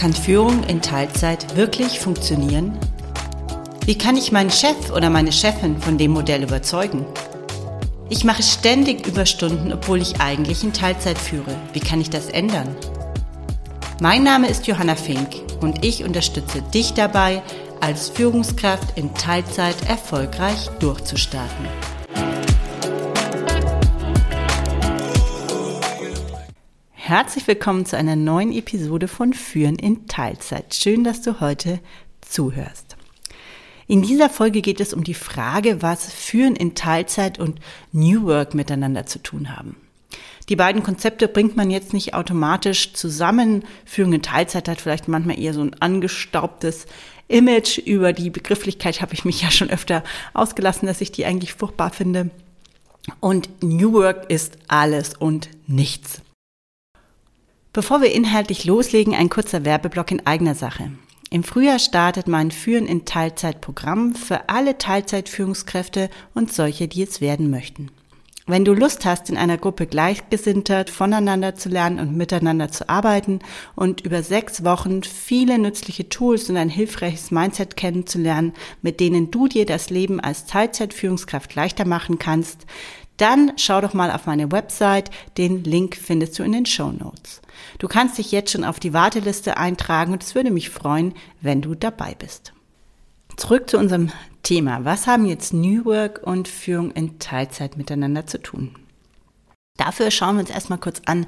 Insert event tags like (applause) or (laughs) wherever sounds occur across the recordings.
Kann Führung in Teilzeit wirklich funktionieren? Wie kann ich meinen Chef oder meine Chefin von dem Modell überzeugen? Ich mache ständig Überstunden, obwohl ich eigentlich in Teilzeit führe. Wie kann ich das ändern? Mein Name ist Johanna Fink und ich unterstütze dich dabei, als Führungskraft in Teilzeit erfolgreich durchzustarten. Herzlich willkommen zu einer neuen Episode von Führen in Teilzeit. Schön, dass du heute zuhörst. In dieser Folge geht es um die Frage, was Führen in Teilzeit und New Work miteinander zu tun haben. Die beiden Konzepte bringt man jetzt nicht automatisch zusammen. Führung in Teilzeit hat vielleicht manchmal eher so ein angestaubtes Image. Über die Begrifflichkeit habe ich mich ja schon öfter ausgelassen, dass ich die eigentlich furchtbar finde. Und New Work ist alles und nichts. Bevor wir inhaltlich loslegen, ein kurzer Werbeblock in eigener Sache. Im Frühjahr startet mein Führen in Teilzeit Programm für alle Teilzeitführungskräfte und solche, die es werden möchten. Wenn du Lust hast, in einer Gruppe Gleichgesinnter voneinander zu lernen und miteinander zu arbeiten und über sechs Wochen viele nützliche Tools und ein hilfreiches Mindset kennenzulernen, mit denen du dir das Leben als Teilzeitführungskraft leichter machen kannst, dann schau doch mal auf meine Website. Den Link findest du in den Show Notes. Du kannst dich jetzt schon auf die Warteliste eintragen und es würde mich freuen, wenn du dabei bist. Zurück zu unserem Thema. Was haben jetzt New Work und Führung in Teilzeit miteinander zu tun? Dafür schauen wir uns erstmal kurz an,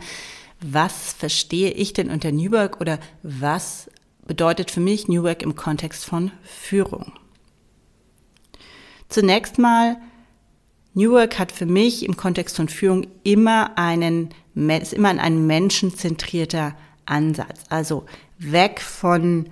was verstehe ich denn unter New Work oder was bedeutet für mich New Work im Kontext von Führung? Zunächst mal New Work hat für mich im Kontext von Führung immer einen, ist immer ein menschenzentrierter Ansatz. Also weg von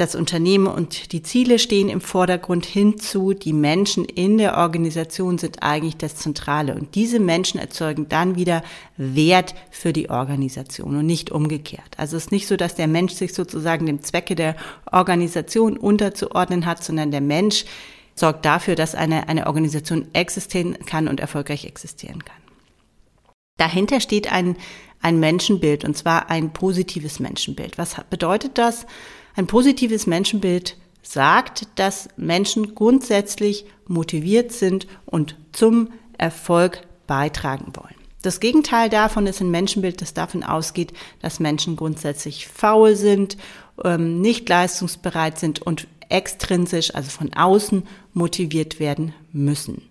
das Unternehmen und die Ziele stehen im Vordergrund hinzu, die Menschen in der Organisation sind eigentlich das Zentrale. Und diese Menschen erzeugen dann wieder Wert für die Organisation und nicht umgekehrt. Also es ist nicht so, dass der Mensch sich sozusagen dem Zwecke der Organisation unterzuordnen hat, sondern der Mensch sorgt dafür, dass eine, eine Organisation existieren kann und erfolgreich existieren kann. Dahinter steht ein, ein Menschenbild, und zwar ein positives Menschenbild. Was bedeutet das? Ein positives Menschenbild sagt, dass Menschen grundsätzlich motiviert sind und zum Erfolg beitragen wollen. Das Gegenteil davon ist ein Menschenbild, das davon ausgeht, dass Menschen grundsätzlich faul sind, ähm, nicht leistungsbereit sind und extrinsisch, also von außen motiviert werden müssen.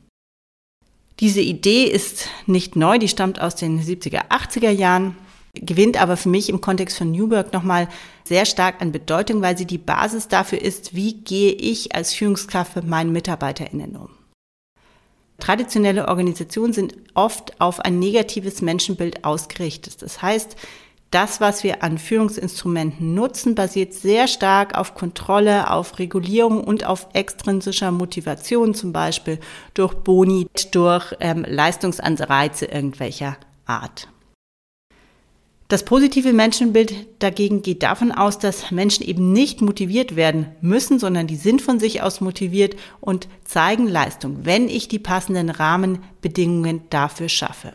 Diese Idee ist nicht neu, die stammt aus den 70er, 80er Jahren, gewinnt aber für mich im Kontext von New Work nochmal sehr stark an Bedeutung, weil sie die Basis dafür ist, wie gehe ich als Führungskraft mit meinen MitarbeiterInnen um. Traditionelle Organisationen sind oft auf ein negatives Menschenbild ausgerichtet. Das heißt, das, was wir an Führungsinstrumenten nutzen, basiert sehr stark auf Kontrolle, auf Regulierung und auf extrinsischer Motivation, zum Beispiel durch Boni, durch ähm, Leistungsanreize irgendwelcher Art. Das positive Menschenbild dagegen geht davon aus, dass Menschen eben nicht motiviert werden müssen, sondern die sind von sich aus motiviert und zeigen Leistung, wenn ich die passenden Rahmenbedingungen dafür schaffe.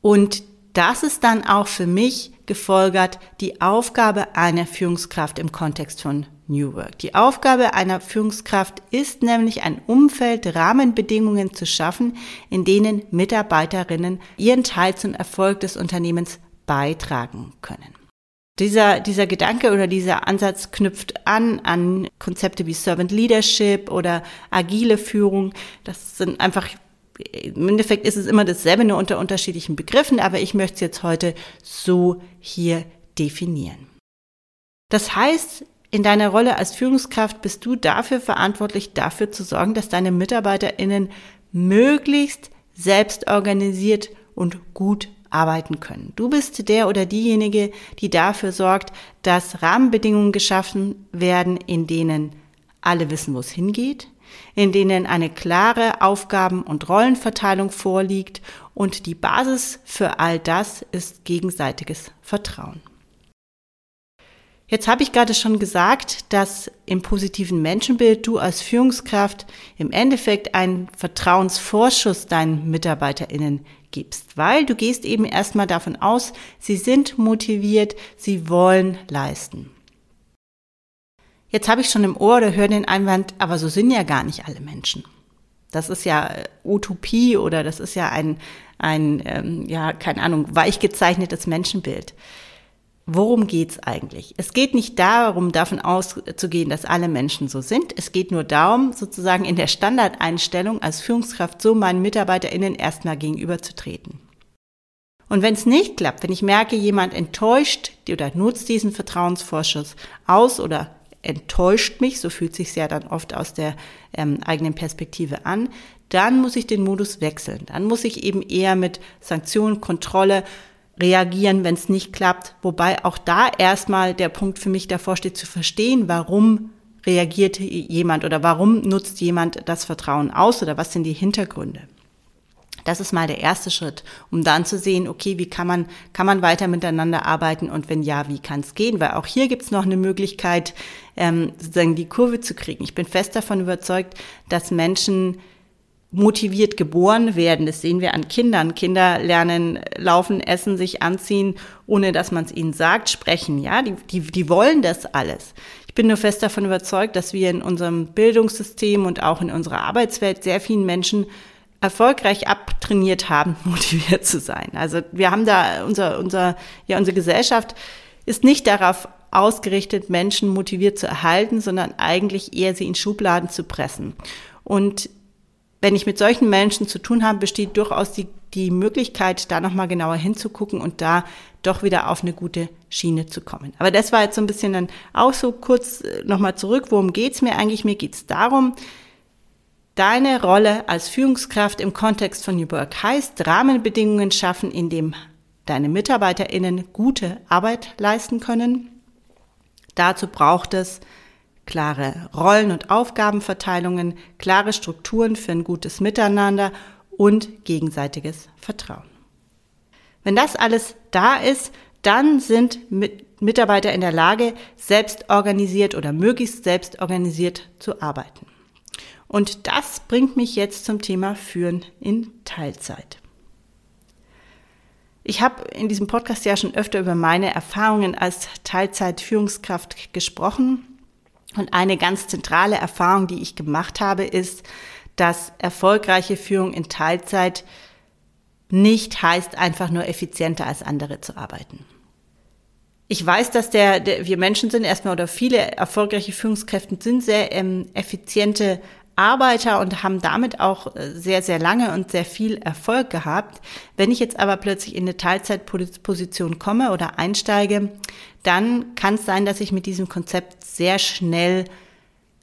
Und das ist dann auch für mich gefolgert die Aufgabe einer Führungskraft im Kontext von New Work. Die Aufgabe einer Führungskraft ist nämlich ein Umfeld, Rahmenbedingungen zu schaffen, in denen Mitarbeiterinnen ihren Teil zum Erfolg des Unternehmens beitragen können. Dieser, dieser Gedanke oder dieser Ansatz knüpft an an Konzepte wie Servant Leadership oder agile Führung. Das sind einfach im Endeffekt ist es immer dasselbe, nur unter unterschiedlichen Begriffen, aber ich möchte es jetzt heute so hier definieren. Das heißt, in deiner Rolle als Führungskraft bist du dafür verantwortlich, dafür zu sorgen, dass deine MitarbeiterInnen möglichst selbst organisiert und gut arbeiten können. Du bist der oder diejenige, die dafür sorgt, dass Rahmenbedingungen geschaffen werden, in denen alle wissen, wo es hingeht, in denen eine klare Aufgaben- und Rollenverteilung vorliegt und die Basis für all das ist gegenseitiges Vertrauen. Jetzt habe ich gerade schon gesagt, dass im positiven Menschenbild du als Führungskraft im Endeffekt einen Vertrauensvorschuss deinen MitarbeiterInnen gibst, weil du gehst eben erstmal davon aus, sie sind motiviert, sie wollen leisten. Jetzt habe ich schon im Ohr oder höre den Einwand, aber so sind ja gar nicht alle Menschen. Das ist ja äh, Utopie oder das ist ja ein, ein ähm, ja, keine Ahnung, weich gezeichnetes Menschenbild. Worum geht's eigentlich? Es geht nicht darum, davon auszugehen, dass alle Menschen so sind. Es geht nur darum, sozusagen in der Standardeinstellung als Führungskraft so meinen MitarbeiterInnen erstmal gegenüberzutreten. Und wenn es nicht klappt, wenn ich merke, jemand enttäuscht oder nutzt diesen Vertrauensvorschuss aus oder enttäuscht mich, so fühlt sich ja dann oft aus der ähm, eigenen Perspektive an, dann muss ich den Modus wechseln. Dann muss ich eben eher mit Sanktionen, Kontrolle reagieren, wenn es nicht klappt. Wobei auch da erstmal der Punkt für mich davor steht, zu verstehen, warum reagiert jemand oder warum nutzt jemand das Vertrauen aus oder was sind die Hintergründe. Das ist mal der erste Schritt, um dann zu sehen, okay, wie kann man, kann man weiter miteinander arbeiten und wenn ja, wie kann es gehen? Weil auch hier gibt es noch eine Möglichkeit, ähm, sozusagen die Kurve zu kriegen. Ich bin fest davon überzeugt, dass Menschen motiviert geboren werden. Das sehen wir an Kindern. Kinder lernen laufen, essen, sich anziehen, ohne dass man es ihnen sagt, sprechen. Ja, die, die, die wollen das alles. Ich bin nur fest davon überzeugt, dass wir in unserem Bildungssystem und auch in unserer Arbeitswelt sehr vielen Menschen erfolgreich abtrainiert haben, (laughs) motiviert zu sein. Also wir haben da unser, unser, ja, unsere Gesellschaft ist nicht darauf ausgerichtet, Menschen motiviert zu erhalten, sondern eigentlich eher sie in Schubladen zu pressen. Und wenn ich mit solchen Menschen zu tun habe, besteht durchaus die, die Möglichkeit, da nochmal genauer hinzugucken und da doch wieder auf eine gute Schiene zu kommen. Aber das war jetzt so ein bisschen dann auch so kurz äh, nochmal zurück. Worum geht's mir eigentlich? Mir geht's darum, deine Rolle als Führungskraft im Kontext von New Work heißt, Rahmenbedingungen schaffen, in dem deine MitarbeiterInnen gute Arbeit leisten können. Dazu braucht es klare Rollen- und Aufgabenverteilungen, klare Strukturen für ein gutes Miteinander und gegenseitiges Vertrauen. Wenn das alles da ist, dann sind Mitarbeiter in der Lage, selbst organisiert oder möglichst selbst organisiert zu arbeiten. Und das bringt mich jetzt zum Thema Führen in Teilzeit. Ich habe in diesem Podcast ja schon öfter über meine Erfahrungen als Teilzeitführungskraft gesprochen und eine ganz zentrale Erfahrung, die ich gemacht habe, ist, dass erfolgreiche Führung in Teilzeit nicht heißt, einfach nur effizienter als andere zu arbeiten. Ich weiß, dass der, der wir Menschen sind erstmal oder viele erfolgreiche Führungskräfte sind sehr ähm, effiziente Arbeiter und haben damit auch äh, sehr, sehr lange und sehr viel Erfolg gehabt. Wenn ich jetzt aber plötzlich in eine Teilzeitposition komme oder einsteige, dann kann es sein, dass ich mit diesem Konzept sehr schnell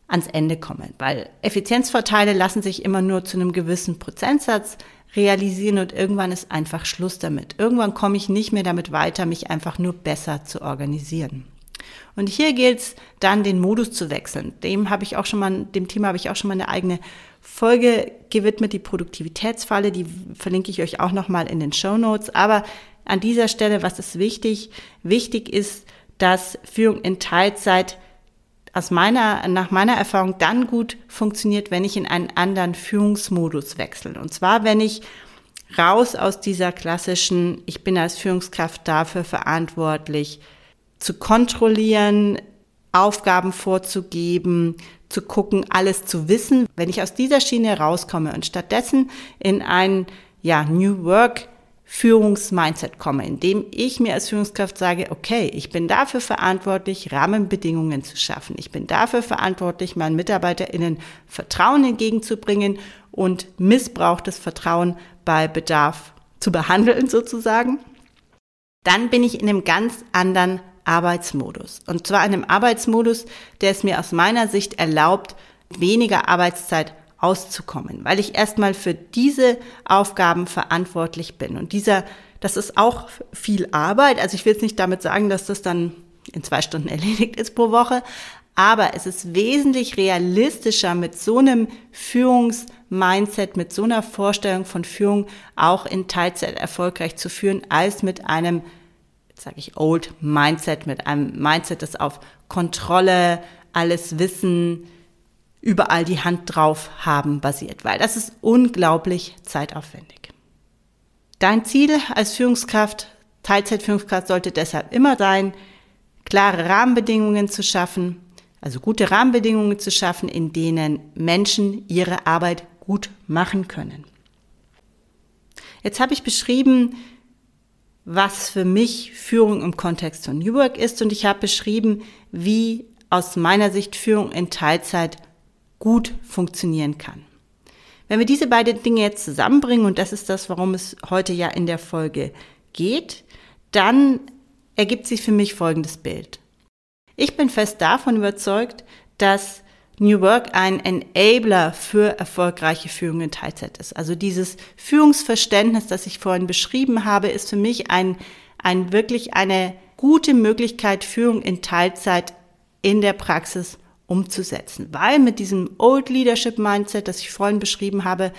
ans Ende komme, weil Effizienzvorteile lassen sich immer nur zu einem gewissen Prozentsatz realisieren und irgendwann ist einfach Schluss damit. Irgendwann komme ich nicht mehr damit weiter, mich einfach nur besser zu organisieren. Und hier gilt es dann, den Modus zu wechseln. Dem habe ich auch schon mal, dem Thema habe ich auch schon mal eine eigene Folge gewidmet, die Produktivitätsfalle, die verlinke ich euch auch nochmal in den Show Notes. Aber an dieser Stelle, was ist wichtig? Wichtig ist, dass Führung in Teilzeit aus meiner, nach meiner Erfahrung dann gut funktioniert, wenn ich in einen anderen Führungsmodus wechsle. Und zwar, wenn ich raus aus dieser klassischen, ich bin als Führungskraft dafür verantwortlich, zu kontrollieren, Aufgaben vorzugeben, zu gucken, alles zu wissen. Wenn ich aus dieser Schiene rauskomme und stattdessen in ein ja, New Work Führungsmindset komme, indem ich mir als Führungskraft sage, okay, ich bin dafür verantwortlich, Rahmenbedingungen zu schaffen. Ich bin dafür verantwortlich, meinen MitarbeiterInnen Vertrauen entgegenzubringen und missbrauchtes Vertrauen bei Bedarf zu behandeln sozusagen. Dann bin ich in einem ganz anderen Arbeitsmodus. Und zwar einem Arbeitsmodus, der es mir aus meiner Sicht erlaubt, weniger Arbeitszeit auszukommen, weil ich erstmal für diese Aufgaben verantwortlich bin. Und dieser, das ist auch viel Arbeit. Also ich will jetzt nicht damit sagen, dass das dann in zwei Stunden (laughs) erledigt ist pro Woche, aber es ist wesentlich realistischer mit so einem Führungsmindset, mit so einer Vorstellung von Führung auch in Teilzeit erfolgreich zu führen, als mit einem sage ich Old Mindset, mit einem Mindset, das auf Kontrolle, alles Wissen, überall die Hand drauf haben basiert, weil das ist unglaublich zeitaufwendig. Dein Ziel als Führungskraft, Teilzeitführungskraft sollte deshalb immer sein, klare Rahmenbedingungen zu schaffen, also gute Rahmenbedingungen zu schaffen, in denen Menschen ihre Arbeit gut machen können. Jetzt habe ich beschrieben, was für mich Führung im Kontext von New Work ist und ich habe beschrieben, wie aus meiner Sicht Führung in Teilzeit gut funktionieren kann. Wenn wir diese beiden Dinge jetzt zusammenbringen, und das ist das, warum es heute ja in der Folge geht, dann ergibt sich für mich folgendes Bild. Ich bin fest davon überzeugt, dass New Work ein Enabler für erfolgreiche Führung in Teilzeit ist. Also dieses Führungsverständnis, das ich vorhin beschrieben habe, ist für mich ein, ein wirklich eine gute Möglichkeit, Führung in Teilzeit in der Praxis umzusetzen. Weil mit diesem Old Leadership Mindset, das ich vorhin beschrieben habe,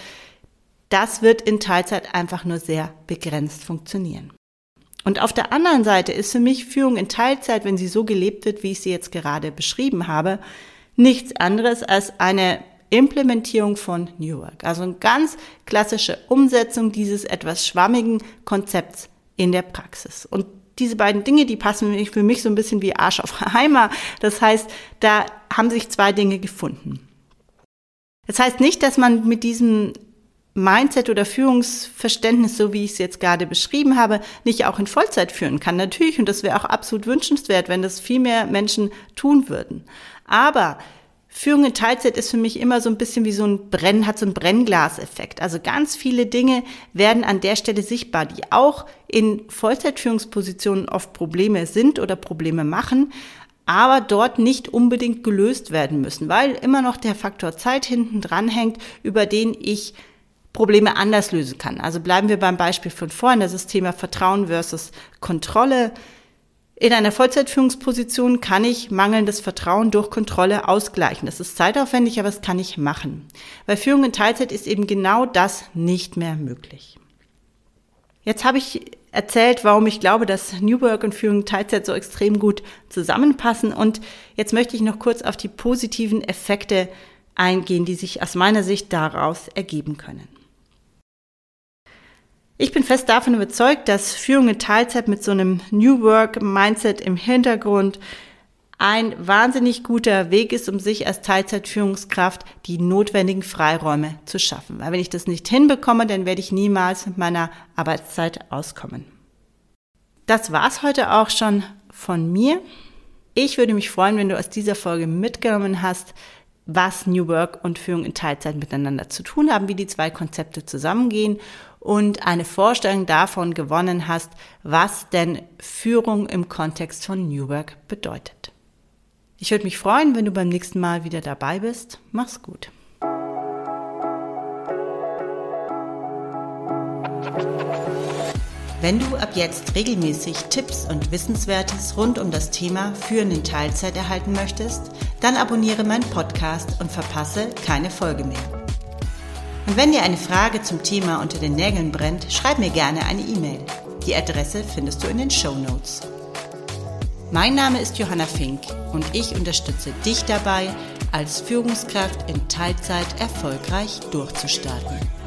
das wird in Teilzeit einfach nur sehr begrenzt funktionieren. Und auf der anderen Seite ist für mich Führung in Teilzeit, wenn sie so gelebt wird, wie ich sie jetzt gerade beschrieben habe, nichts anderes als eine Implementierung von New Work. Also eine ganz klassische Umsetzung dieses etwas schwammigen Konzepts in der Praxis. Und diese beiden Dinge, die passen für mich so ein bisschen wie Arsch auf (laughs) Heimer. Das heißt, da haben sich zwei Dinge gefunden. Das heißt nicht, dass man mit diesem Mindset oder Führungsverständnis, so wie ich es jetzt gerade beschrieben habe, nicht auch in Vollzeit führen kann. Natürlich, und das wäre auch absolut wünschenswert, wenn das viel mehr Menschen tun würden. Aber Führung in Teilzeit ist für mich immer so ein bisschen wie so ein Brenn, hat so ein Brennglaseffekt. Also ganz viele Dinge werden an der Stelle sichtbar, die auch in Vollzeitführungspositionen oft Probleme sind oder Probleme machen, aber dort nicht unbedingt gelöst werden müssen, weil immer noch der Faktor Zeit hinten dran hängt, über den ich Probleme anders lösen kann. Also bleiben wir beim Beispiel von vorhin, das ist Thema Vertrauen versus Kontrolle. In einer Vollzeitführungsposition kann ich mangelndes Vertrauen durch Kontrolle ausgleichen. Das ist zeitaufwendig, aber das kann ich machen. Bei Führung in Teilzeit ist eben genau das nicht mehr möglich. Jetzt habe ich erzählt, warum ich glaube, dass New Work und Führung in Teilzeit so extrem gut zusammenpassen. Und jetzt möchte ich noch kurz auf die positiven Effekte eingehen, die sich aus meiner Sicht daraus ergeben können. Ich bin fest davon überzeugt, dass Führung in Teilzeit mit so einem New Work Mindset im Hintergrund ein wahnsinnig guter Weg ist, um sich als Teilzeitführungskraft die notwendigen Freiräume zu schaffen. Weil wenn ich das nicht hinbekomme, dann werde ich niemals mit meiner Arbeitszeit auskommen. Das war's heute auch schon von mir. Ich würde mich freuen, wenn du aus dieser Folge mitgenommen hast, was New Work und Führung in Teilzeit miteinander zu tun haben, wie die zwei Konzepte zusammengehen und eine Vorstellung davon gewonnen hast, was denn Führung im Kontext von New Work bedeutet. Ich würde mich freuen, wenn du beim nächsten Mal wieder dabei bist. Mach's gut. Wenn du ab jetzt regelmäßig Tipps und Wissenswertes rund um das Thema Führen in Teilzeit erhalten möchtest, dann abonniere meinen Podcast und verpasse keine Folge mehr. Und wenn dir eine Frage zum Thema unter den Nägeln brennt, schreib mir gerne eine E-Mail. Die Adresse findest du in den Show Notes. Mein Name ist Johanna Fink und ich unterstütze dich dabei, als Führungskraft in Teilzeit erfolgreich durchzustarten.